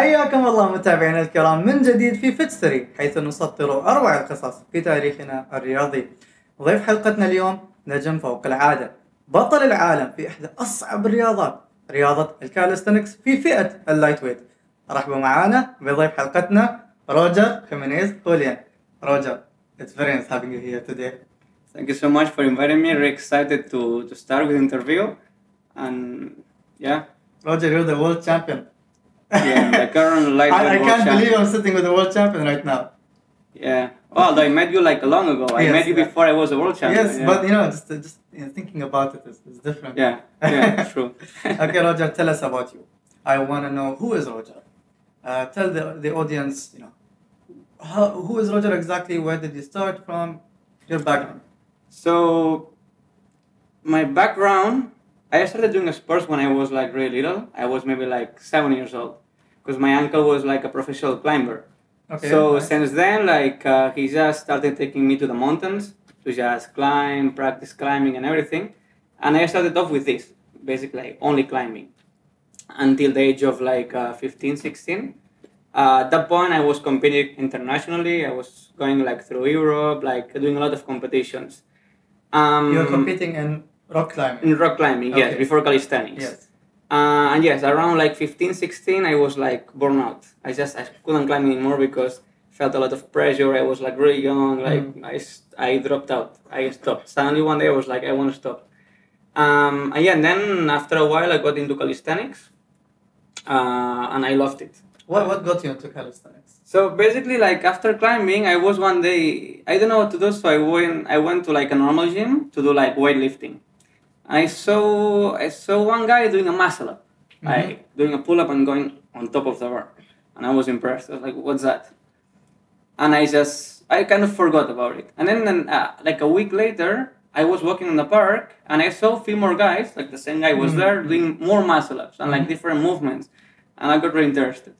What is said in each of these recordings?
حياكم الله متابعينا الكرام من جديد في فتستري حيث نسطر أروع القصص في تاريخنا الرياضي. ضيف حلقتنا اليوم نجم فوق العادة بطل العالم في إحدى أصعب الرياضات رياضة الكاليستنكس في فئة اللايت ويت رحبوا معانا بضيف حلقتنا روجر خيمينيز هوليان روجر it's very nice having you here today. Thank you so much for inviting me. Really excited to, to start with the interview. And yeah, Roger you're the world champion. Yeah, the current lightweight I, I can't believe. I'm sitting with the world champion right now Yeah. Well, I met you like long ago. I Yes, met you yeah. before I was a world champion. yes yeah. but you know just, just you know, thinking about it is, is different yeah, yeah, true. okay, Roger, tell us about you. I want to know who is Roger. Uh, tell the, the audience, you know, how, who is Roger exactly? Where did you start from? Your background. So, my background, I started doing sports when I was like really little. I was maybe like seven years old, because my uncle was like a professional climber. Okay. so nice. since then, like uh, he just started taking me to the mountains to just climb, practice climbing and everything. And I started off with this, basically like, only climbing, until the age of like uh, 15, 16. Uh, at that point, I was competing internationally. I was going like through Europe, like doing a lot of competitions. Um, You're competing in rock climbing. in rock climbing, yes, before calisthenics. Yes. Uh, and yes, around like 15, 16, I was like burnt out. I just I couldn't climb anymore because felt a lot of pressure. I was like really young. Like mm. I, I dropped out. I stopped. Suddenly one day I was like, I want to stop. Um, and yeah, and then after a while I got into calisthenics, uh, and I loved it. What, what got you into calisthenics? So basically, like after climbing, I was one day I don't know what to do, so I went I went to like a normal gym to do like weightlifting. I saw I saw one guy doing a muscle up, like doing a pull up and going on top of the bar, and I was impressed. I was like, "What's that?" And I just I kind of forgot about it. And then, then uh, like a week later, I was walking in the park and I saw a few more guys, like the same guy was Mhm. there doing more muscle ups and like Mhm. different movements, and I got really interested.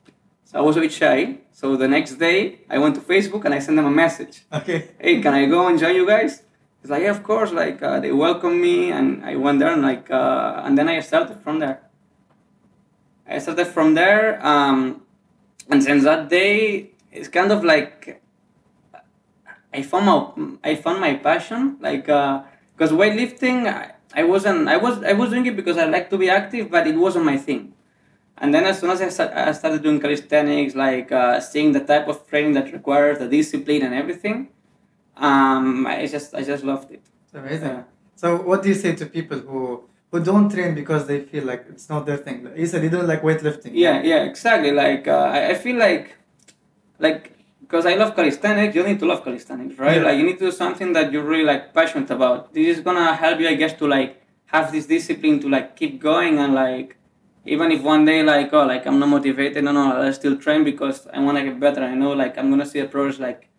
So I was a bit shy. So the next day, I went to Facebook and I sent them a message. Okay. Hey, can I go and join you guys? He's like, yeah, of course. Like uh, they welcomed me, and I went there, and like, uh, and then I started from there. I started from there, um, and since that day, it's kind of like I found my I found my passion, like because weightlifting, I, I wasn't I was I was doing it because I like to be active, but it wasn't my thing. And then as soon as I, I started doing calisthenics, like uh, seeing the type of training that requires the discipline and everything, um, I just I just loved it. It's amazing. Yeah. So what do you say to people who who don't train because they feel like it's not their thing? You said you don't like weightlifting. Yeah, yeah, exactly. Like uh, I, I feel like, like because I love calisthenics, you need to love calisthenics, right? Yeah. Like you need to do something that you're really like passionate about. This is gonna help you, I guess, to like have this discipline to like keep going and like even if one day like oh like I'm not motivated, no no, I'll still train because I wanna get better. I know like I'm gonna see a progress like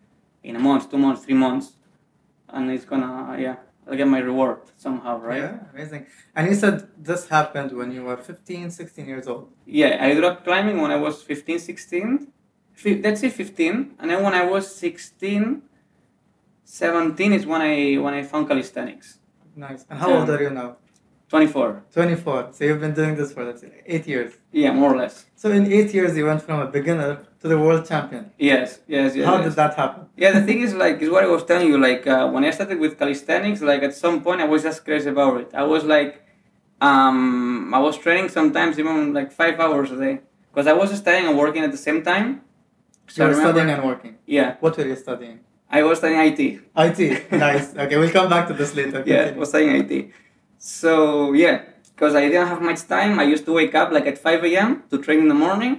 in a month, two months, three months, and it's gonna yeah, I'll get my reward somehow, right? Yeah, amazing. And you said this happened when you were 15, 16 years old. Yeah, I dropped climbing when I was 15, 16. Let's say 15. And then when I was 16, 17 is when I when I found calisthenics. Nice. And how Yeah. old are you now? 24. 24. So you've been doing this for let's say eight years. Yeah, more or less. So in eight years, you went from a beginner to the world champion. Yes, yes, yes. How yes. did that happen? Yeah, the thing is, like, is what I was telling you. Like, uh, when I started with calisthenics, like, at some point, I was just crazy about it. I was like, um, I was training sometimes even like five hours a day because I was studying and working at the same time. you were remember- studying and working. Yeah, What were you studying? I was studying IT. IT. nice. Okay, we'll come back to this later. yeah, Continue. was studying IT. So yeah, because I didn't have much time, I used to wake up like at 5 a.m. to train in the morning,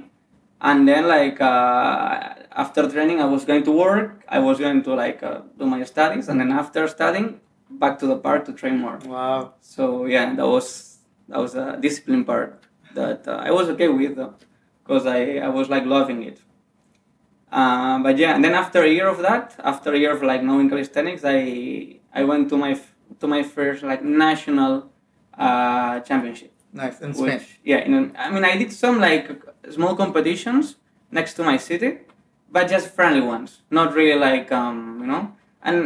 and then like uh, after training, I was going to work. I was going to like uh, do my studies, and then after studying, back to the park to train more. Wow. So yeah, that was that was a discipline part that uh, I was okay with, because I I was like loving it. Uh, but yeah, and then after a year of that, after a year of like knowing calisthenics, I I went to my to my first like national uh, championship. Nice. In Spain. Which yeah, in I mean I did some like small competitions next to my city, but just friendly ones, not really like um you know. And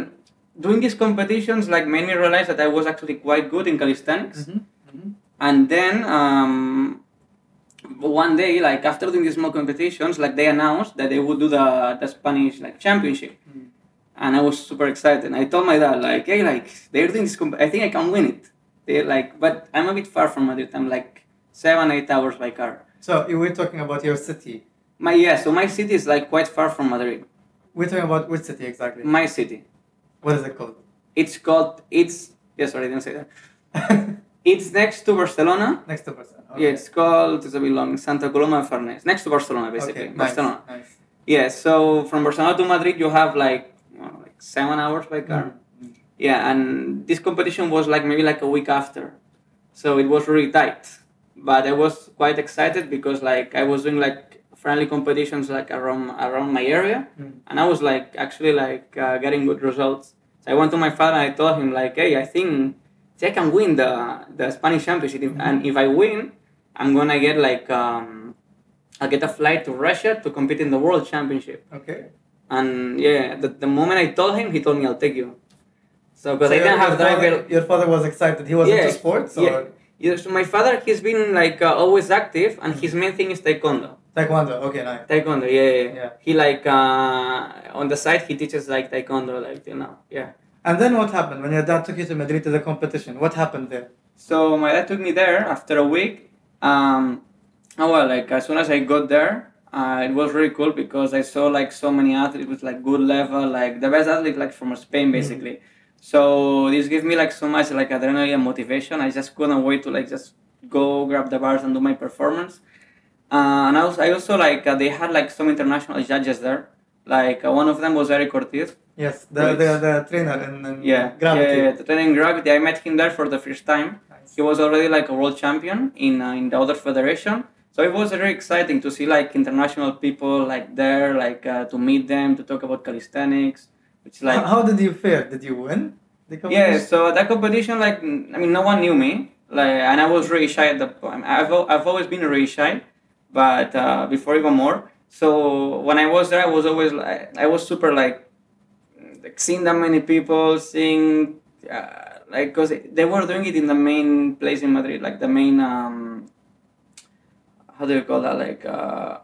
doing these competitions like made me realize that I was actually quite good in calisthenics. Mhm, mhm. And then um, one day, like after doing these small competitions, like they announced that they would do the the Spanish like championship, Mm. and I was super excited. I told my dad like, hey, like they're doing this. Comp- I think I can win it. They like, but I'm a bit far from Madrid. I'm like seven, eight hours by car. So you were talking about your city. My yeah, so my city is like quite far from Madrid. We're talking about which city exactly? My city. What is it called? It's called. It's yeah. Sorry, I didn't say that. It's next to Barcelona. Next to Barcelona. Yeah, it's called. It's a bit long. Santa Coloma de Farners, next to Barcelona, basically. Okay, nice, Barcelona. nice. Yeah. So from Barcelona to Madrid, you have like like seven hours by car. Mm. Yeah, and this competition was like maybe like a week after, so it was really tight. But I was quite excited because like I was doing like friendly competitions like around around my area, Mm. and I was like actually like uh, getting good results. So I went to my father and I told him like, hey, I think I can win the the Spanish championship, If- and if I win, I'm gonna get like um, I'll get a flight to Russia to compete in the World Championship. Okay. And yeah, the, the moment I told him, he told me I'll take you. So because So I didn't have father, driver. your father was excited. He was Yeah, into sports or yeah. So my father, he's been like uh, always active, and his main thing is taekwondo. taekwondo? Okay, nice. Taekwondo, yeah, yeah. Yeah. He like uh, on the side, he teaches like taekwondo, like you know, yeah. And then what happened when your dad took you to Madrid to the competition? What happened there? So my dad took me there after a week. Um, oh well, like as soon as I got there, uh, it was really cool because I saw like so many athletes with like good level, like the best athlete like from Spain basically. So this gave me like so much like adrenaline and motivation. I just couldn't wait to like just go grab the bars and do my performance. Uh, and I also, I also like uh, they had like some international judges there. Like uh, one of them was Eric Ortiz. Yes, the, the, the trainer in, in Yeah, gravity. yeah, yeah, the training gravity. I met him there for the first time. Nice. He was already like a world champion in uh, in the other federation. So it was very exciting to see like international people like there, like uh, to meet them, to talk about calisthenics, which like how, how did you fare? Did you win the yeah. So at that competition, like I mean, no one knew me, like, and I was really shy at the point. I've I've always been really shy, but uh, before even more. So when I was there, I was always like I was super like like seeing that many people, seeing uh, like because they were doing it in the main place in Madrid, like the main um, how do you call that? Like uh,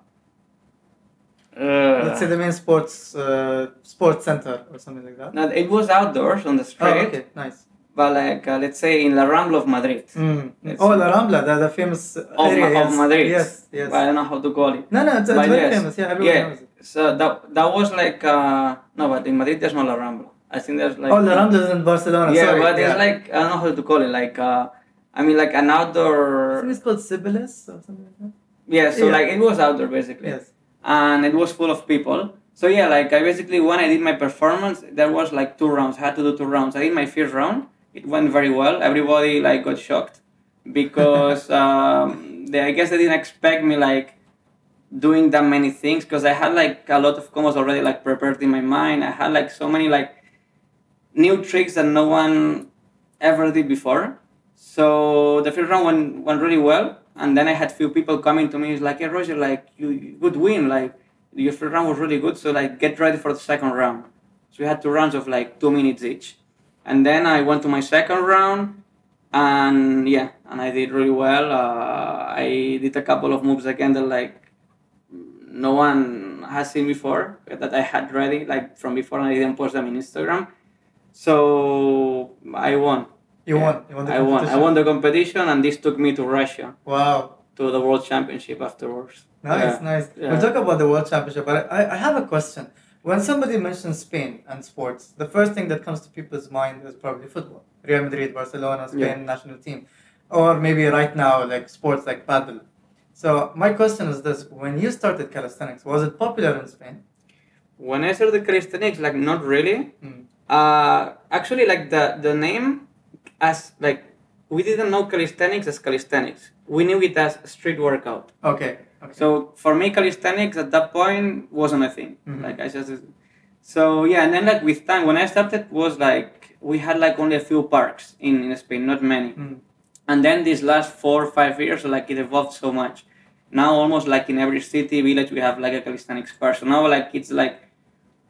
uh, Let's say the main sports uh, sports center or something like that. no, it was outdoors on the street. Oh, street, okay, nice. but like uh, let's say in La Rambla of Madrid. Mm. Oh, La Rambla, the, the famous Of, area. Ma- of. Madrid. Yes, yes. But I don't know how to call it. No, no, it's, it's very yes. famous. Yeah, everyone Yeah. knows it. So that that was like uh, no, but in Madrid there's no La Rambla. I think there's like oh, La Rambla is in Barcelona. yeah, sorry. but yeah. it's like I don't know how to call it. Like uh, I mean, like an I outdoor. think it's called Cibeles or something like that. Yeah, so Yeah. like it was outdoor basically, Yes. And it was full of people. So yeah, like I basically when I did my performance, there was like two rounds. I had to do two rounds. I did my first round. It went very well. Everybody like got shocked because um, they I guess they didn't expect me like doing that many things because I had like a lot of combos already like prepared in my mind. I had like so many like new tricks that no one ever did before. So the first round went, went really well, and then I had few people coming to me. It's like, "Hey Roger, like you, you win. Like your first round was really good. So like get ready for the second round." So we had two rounds of like two minutes each, and then I went to my second round, and yeah, and I did really well. Uh, I did a couple of moves again that like no one has seen before that I had ready like from before, and I didn't post them in Instagram. So I won. You Yeah. won. You won the I won. I won the competition, and this took me to Russia Wow. to the World Championship afterwards. Nice, Yeah. nice. Yeah. We'll talk about the World Championship, but I, I have a question. When somebody mentions Spain and sports, the first thing that comes to people's mind is probably football. Real Madrid, Barcelona, Spain national team. Or maybe right now, like sports like padel. So my question is this: When you started calisthenics, was it popular in Spain? When I started calisthenics, like not really. Mm. Uh, actually, like the the name, as like we didn't know calisthenics as calisthenics. We knew it as street workout. Okay. okay. So for me, calisthenics at that point wasn't a thing. Mhm. Like I just, so yeah, and then like with time, when I started, was like we had like only a few parks in, in Spain, not many. Mm. And then these last four or five years, like it evolved so much. Now almost like in every city, village, we have like a calisthenics park. So now like it's like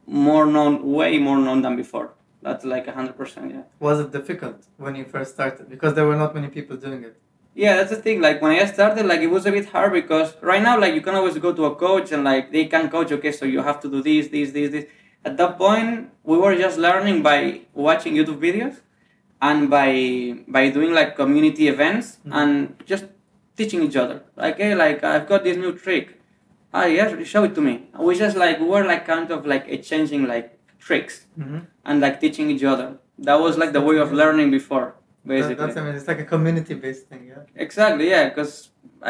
more known, way more known than before. That's like hundred percent, yeah. Was it difficult when you first started? Because there were not many people doing it. Yeah, that's the thing. Like when I started, like it was a bit hard because right now, like you can always go to a coach and like they can coach. Okay, so you have to do this, this, this, this. At that point, we were just learning by watching YouTube videos and by by doing like community events Mhm. and just teaching each other. Like, hey, like I've got this new trick. Ah, yes, show it to me. We just like we were like kind of like exchanging like tricks Mhm. and like teaching each other. That was like the way of learning before, That- basically. that's amazing. It's like a community-based thing, yeah. Exactly, yeah, because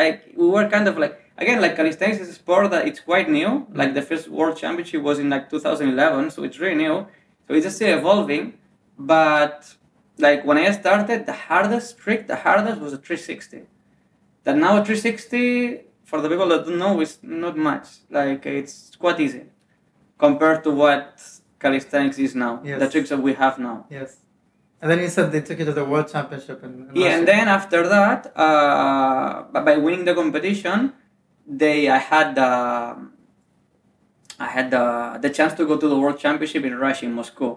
like we were kind of like again like calisthenics is a sport that it's quite new. Like the first world championship was in like 2011, so it's really new. So it's just still evolving. But like when I started, the hardest trick, the hardest was a 360. That now a 360 for the people that don't know is not much. Like it's quite easy compared to what calisthenics is now. Yes. The tricks that we have now. Yes. And then you said they took you to the World Championship in, in Yeah, and then after that, uh, by- winning the competition, they I had the I had the, the chance to go to the World Championship in Russia in Moscow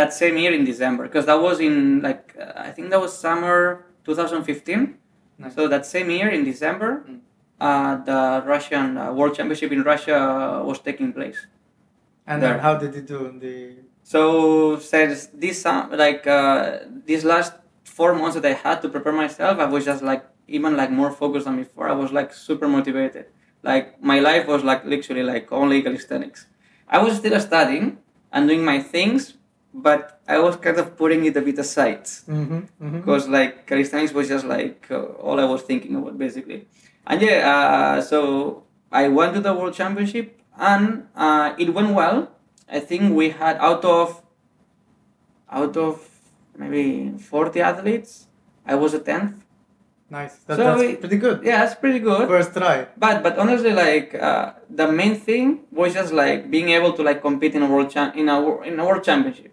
that same year in December because that was in like uh, I think that was summer 2015. Nice. So that same year in December, Mm. uh, the Russian uh, World Championship in Russia was taking place. And then how did you do in the? So says this uh, like uh, these last four months that I had to prepare myself, I was just like even like more focused than before. I was like super motivated. Like my life was like literally like only calisthenics. I was still studying and doing my things, but I was kind of putting it a bit aside Mm-hmm, mm-hmm. because like calisthenics was just like uh, all I was thinking about basically. And yeah, uh, so I went to the world championship and uh, it went well. I think we had out of out of maybe forty athletes, I was a tenth. Nice. That, So that's pretty good. Yeah, that's pretty good. First try. But but honestly, like uh, the main thing was just like being able to like compete in a world cha- in a in a world championship.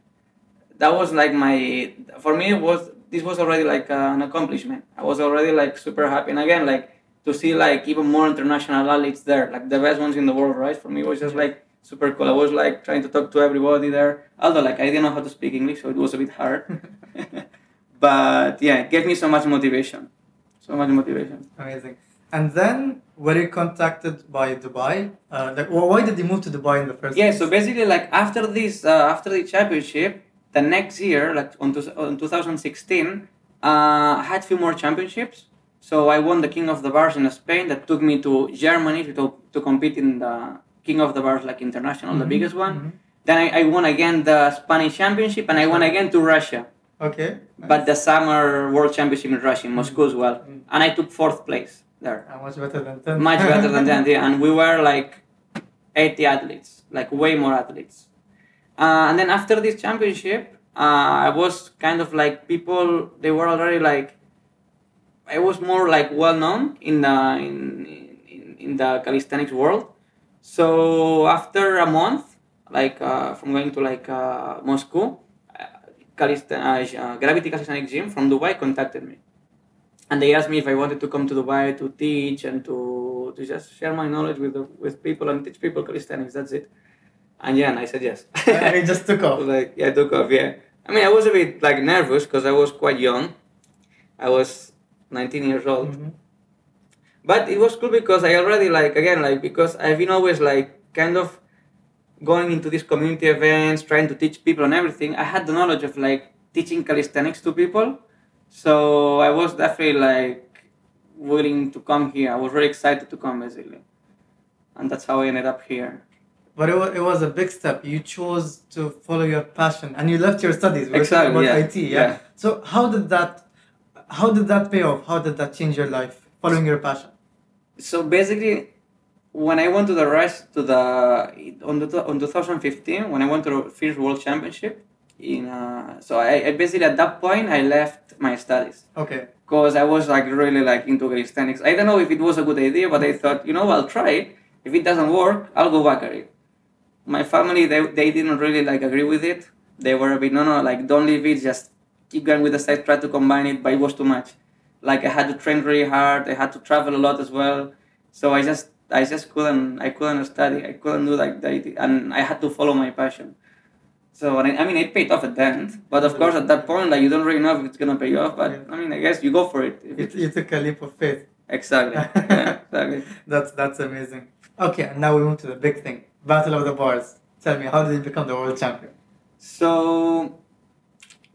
That was like my for me it was this was already like uh, an accomplishment. I was already like super happy, and again like to see like even more international athletes there, like the best ones in the world, right? For me, it was just like super cool. I was like trying to talk to everybody there, although like I didn't know how to speak English, so it was a bit hard. but yeah, it gave me so much motivation, so much motivation. Amazing. And then were you contacted by Dubai? Uh, like, wh- why did you move to Dubai in the first Yeah, place? so basically, like after this, uh, after the championship, the next year, like on, two, on 2016, uh, I had few more championships. So I won the King of the Bars in Spain. That took me to Germany to, to compete in the King of the Bars, like international, the Mhm, biggest one. mhm. Then I, I won again the Spanish Championship, and I won again to Russia, Okay. but the Summer World Championship in Russia, in Moscow as well. Mm. And I took fourth place there. Uh, much better than 10. much better than that. Yeah, and we were like 80 athletes, like way more athletes. Uh, and then after this championship, uh, I was kind of like people. They were already like. I was more like well known in the in, in, in the calisthenics world. So after a month, like uh, from going to like uh, Moscow, uh, calist- uh, uh, Gravity Calisthenics Gym from Dubai contacted me and they asked me if I wanted to come to Dubai to teach and to, to just share my knowledge with the, with people and teach people calisthenics. That's it. And yeah, and I said yes. and it just took off. like yeah, I took off. Yeah, I mean I was a bit like nervous because I was quite young. I was 19 years old, Mhm. but it was cool because I already like again like because I've been always like kind of going into these community events, trying to teach people and everything. I had the knowledge of like teaching calisthenics to people, so I was definitely like willing to come here. I was very excited to come basically, and that's how I ended up here. But it was, it was a big step. You chose to follow your passion and you left your studies. We Exactly, about yeah, IT, yeah? yeah. So how did that how did that pay off? How did that change your life? Following your passion. so basically when i went to the rush to the on the on 2015 when i went to the first world championship in uh, so I, I basically at that point i left my studies Okay. because i was like really like into calisthenics i don't know if it was a good idea but i thought you know i'll try it if it doesn't work i'll go back at it my family they, they didn't really like agree with it they were a bit no no like don't leave it just keep going with the side try to combine it but it was too much like i had to train really hard i had to travel a lot as well so i just i just couldn't i couldn't study i couldn't do like that and i had to follow my passion So I, I mean, it paid off at the end. But of course, at that point, like you don't really know if it's gonna pay off. But Yeah. I mean, I guess you go for it. If You, it's, you took a leap of faith. exactly. yeah, exactly. That's that's amazing. Okay, and now we move to the big thing, Battle of the Bars. Tell me, how did you become the world champion? So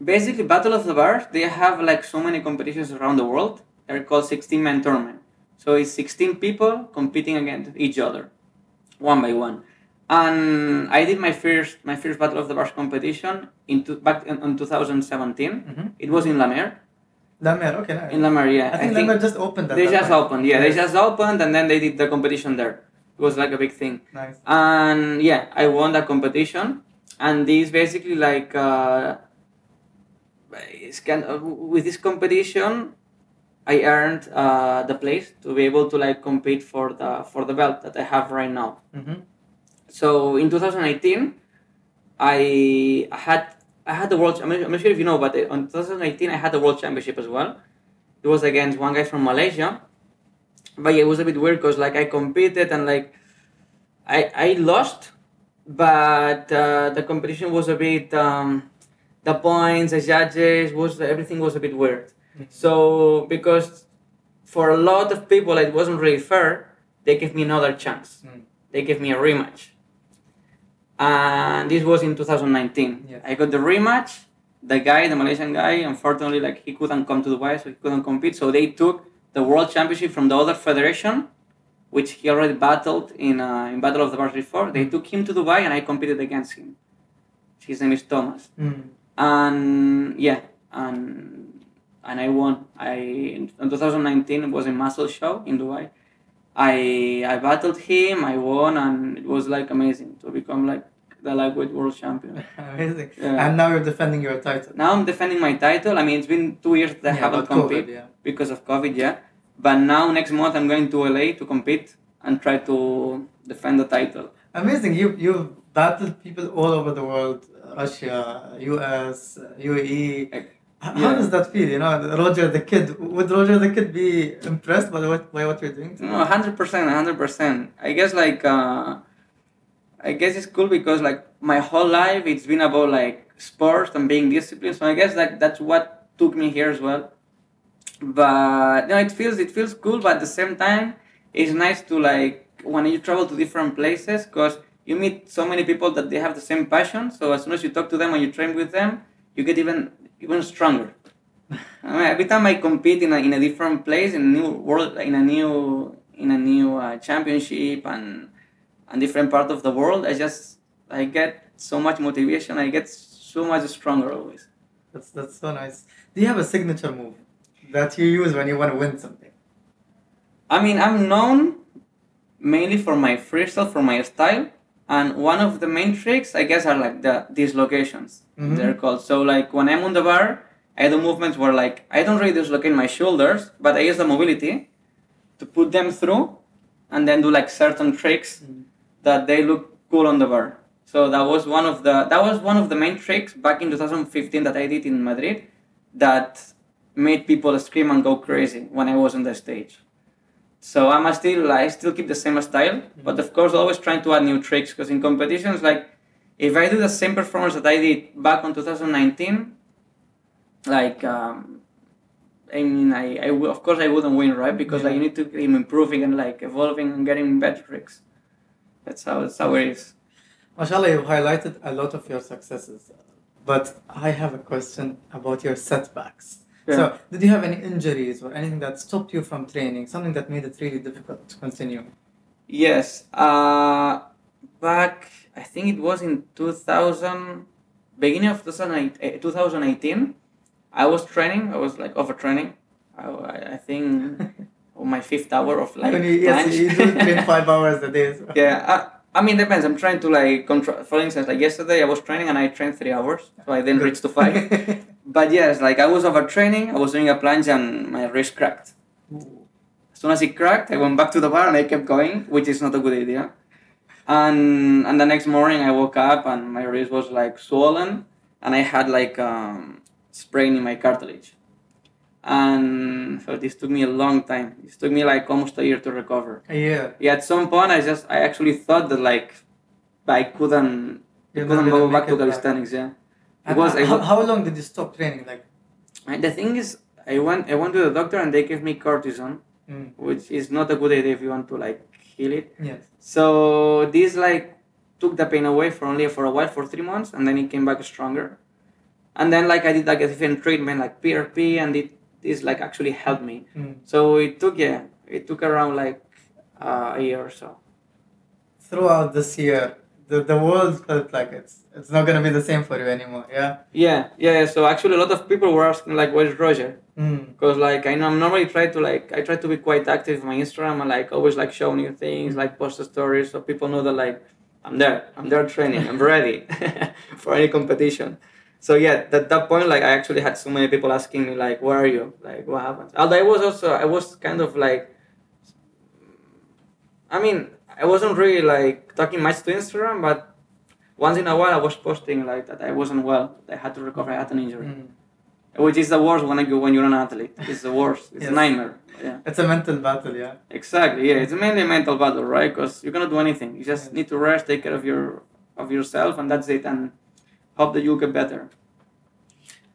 basically, Battle of the Bars, they have like so many competitions around the world. They're called 16 man tournament. So it's 16 people competing against each other, one by one. And I did my first my first Battle of the Bars competition in two, back in, in 2017. Mm-hmm. It was in La Mer. La Mer, okay. In La Mer, yeah. I think La Mer just opened they just time. opened, yeah. They just opened, and then they did the competition there. It was like a big thing. Nice. and yeah i won that competition and this basically like uh, it's kind of, with this competition i earned uh, the place to be able to like compete for the for the belt that i have right now. Mm-hmm. so in 2018 i had i had the world i'm not I'm not sure if you know but in 2018 i had the world championship as well. It was against one guy from malaysia. But yeah, it was a bit weird because like I competed and like I I lost, but uh, the competition was a bit um, the points, the judges was everything was a bit weird. So because for a lot of people it wasn't really fair, they gave me another chance. Mm. They gave me a rematch, and this was in 2019. Yes. I got the rematch. The guy, the Malaysian guy, unfortunately, like he couldn't come to Dubai, so he couldn't compete. So they took the world championship from the other federation, which he already battled in uh, in Battle of the Bars before. They took him to Dubai, and I competed against him. His name is Thomas, Mm. And yeah, and and I won. I in 2019 it was a muscle show in Dubai. I I battled him, I won, and it was like amazing to become like the lightweight world champion. Amazing. Yeah. And now you're defending your title. Now I'm defending my title. I mean, it's been two years that I Yeah, haven't competed yeah. because of COVID, yeah. But now next month I'm going to LA to compete and try to defend the title. Amazing. You you've battled people all over the world, Russia, US, UAE. Yeah. How does that feel? You know, Roger the Kid. Would Roger the Kid be impressed by what by what you're doing? today? No, hundred percent, hundred percent. I guess like uh, I guess it's cool because like my whole life it's been about like sports and being disciplined. So I guess like that's what took me here as well. But you know, it feels it feels cool, but at the same time, it's nice to like when you travel to different places because you meet so many people that they have the same passion. So as soon as you talk to them and you train with them, you get even even stronger. I mean, every time I compete in a, in a different place, in a new world, in a new in a new uh, championship and and different part of the world, I just I get so much motivation. I get so much stronger always. That's that's so nice. Do you have a signature move that you use when you want to win something? I mean, I'm known mainly for my freestyle, for my style, and one of the main tricks, I guess, are like the dislocations. Mhm. They're called. So like when I'm on the bar, I do movements where like I don't really dislocate my shoulders, but I use the mobility to put them through, and then do like certain tricks that they look cool on the bar. So that was one of the that was one of the main tricks back in 2015 that I did in Madrid that made people scream and go crazy when I was on the stage. So I'm still I still keep the same style, but of course always trying to add new tricks because in competitions like if I do the same performance that I did back on 2019, like um, I mean I, I of course I wouldn't win right because like you need to keep improving and like evolving and getting better tricks. That's how that's how it is. Mashallah, you've highlighted a lot of your successes, but I have a question about your setbacks. Yeah. So, did you have any injuries or anything that stopped you from training? Something that made it really difficult to continue? Yes. Uh, back, I think it was in 2000, beginning of 2008, eh, 2018, I was training. I was like overtraining. I, I I think on my fifth hour of like when you, yes, you do train five hours a day. So. yeah. I, I mean, depends. I'm trying to like control. For instance, like yesterday, I was training and I trained three hours, so I didn't reach to five. but yes, like I was overtraining. I was doing a plunge and my wrist cracked. As soon as it cracked, I went back to the bar and I kept going, which is not a good idea. And and the next morning I woke up and my wrist was like swollen and I had like um, sprain in my cartilage. And so this took me a long time. This took me like almost a year to recover. yeah, Yeah, at some point I just I actually thought that like I couldn't You're couldn't go back to it calisthenics. Yeah, And because how, wa- how long did you stop training? Like, And the thing is, I went I went to the doctor and they gave me cortisone, mm, which is not a good idea if you want to like heal it. yes. So this like took the pain away for only for a while for three months, and then it came back stronger. And then like I did like a different treatment like PRP, and it this like actually helped me. Mm. So it took yeah, it took around like uh, a year or so. Throughout this year, the, the world felt like it's it's not gonna be the same for you anymore. Yeah. Yeah, yeah. So actually, a lot of people were asking like, "Where's Roger?" Mm. Because like I know I'm normally try to like I try to be quite active on my Instagram and like always like show new things, like post the stories so people know that like I'm there, I'm there training, I'm ready for any competition. So yeah, at that point like I actually had so many people asking me like where are you? Like what happened? Although I was also I was kind of like I mean I wasn't really like talking much to Instagram but once in a while I was posting like that I wasn't well, I had to recover, I had an injury Mm. which is the worst when I go when you're an athlete. It's the worst. It's Yes. a nightmare. Yeah, It's a mental battle. Yeah. exactly. Yeah, it's mainly a mental battle, right? Because you cannot do anything. You just Yes. need to rest, take care of your of yourself, and that's it. And hope that you'll get better.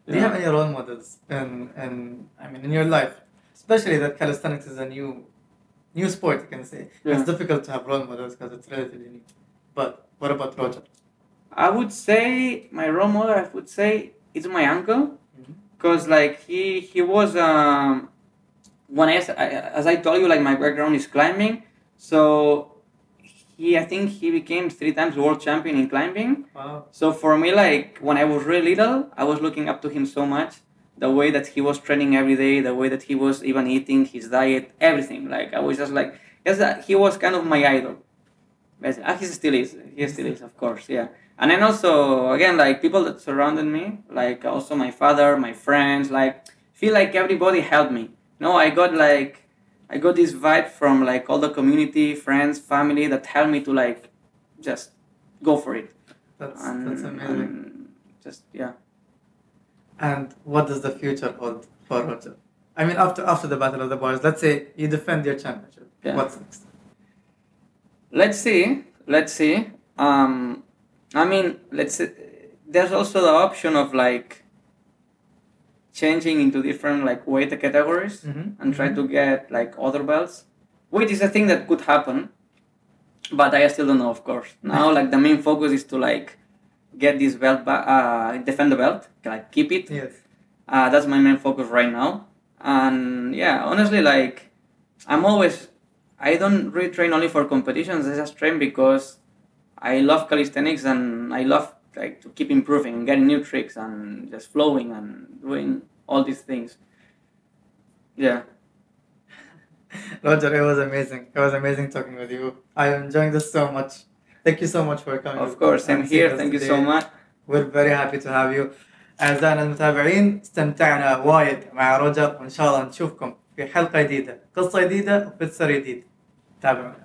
Do you have any role models in, in I mean in your life, especially that calisthenics is a new new sport? You can say Yeah. it's difficult to have role models because it's relatively new. But what about Roger? I would say my role model. I would say is my uncle, because like he he was um when I- as I told you like my background is climbing, so he I think he became three times world champion in climbing. Wow. So for me, like when I was really little, I was looking up to him so much. The way that he was training every day, the way that he was even eating, his diet, everything. Like I was just like, yes, he was kind of my idol. But uh, he still is. He still is, of course. Yeah. And then also again, like people that surrounded me, like also my father, my friends, like feel like everybody helped me. No, I got like, I got this vibe from like all the community, friends, family that helped me to like, just go for it That's and, that's amazing. and just yeah And what does the future hold for Roger? I mean, after after the battle of the Bars, let's say you defend your championship. Yeah. What's next? let's see let's see um i mean let's there's also the option of like changing into different like weight categories Mm-hmm. and try to get like other belts which is a thing that could happen but i still don't know of course now like the main focus is to like get this belt back uh defend the belt like keep it Yes. uh, that's my main focus right now and yeah honestly like i'm always i don't really train only for competitions i just train because i love calisthenics and i love like to keep improving and getting new tricks and just flowing and doing all these things yeah Roger, it was amazing. It was amazing talking with you. I am enjoying this so much. Thank you so much for coming. of course and i'm seeing here us thank you today. so much We're very happy to have you. أعزائنا المتابعين استمتعنا وايد مع روجر وإن شاء الله نشوفكم في حلقة جديدة قصة جديدة وفيتسر جديد تابعونا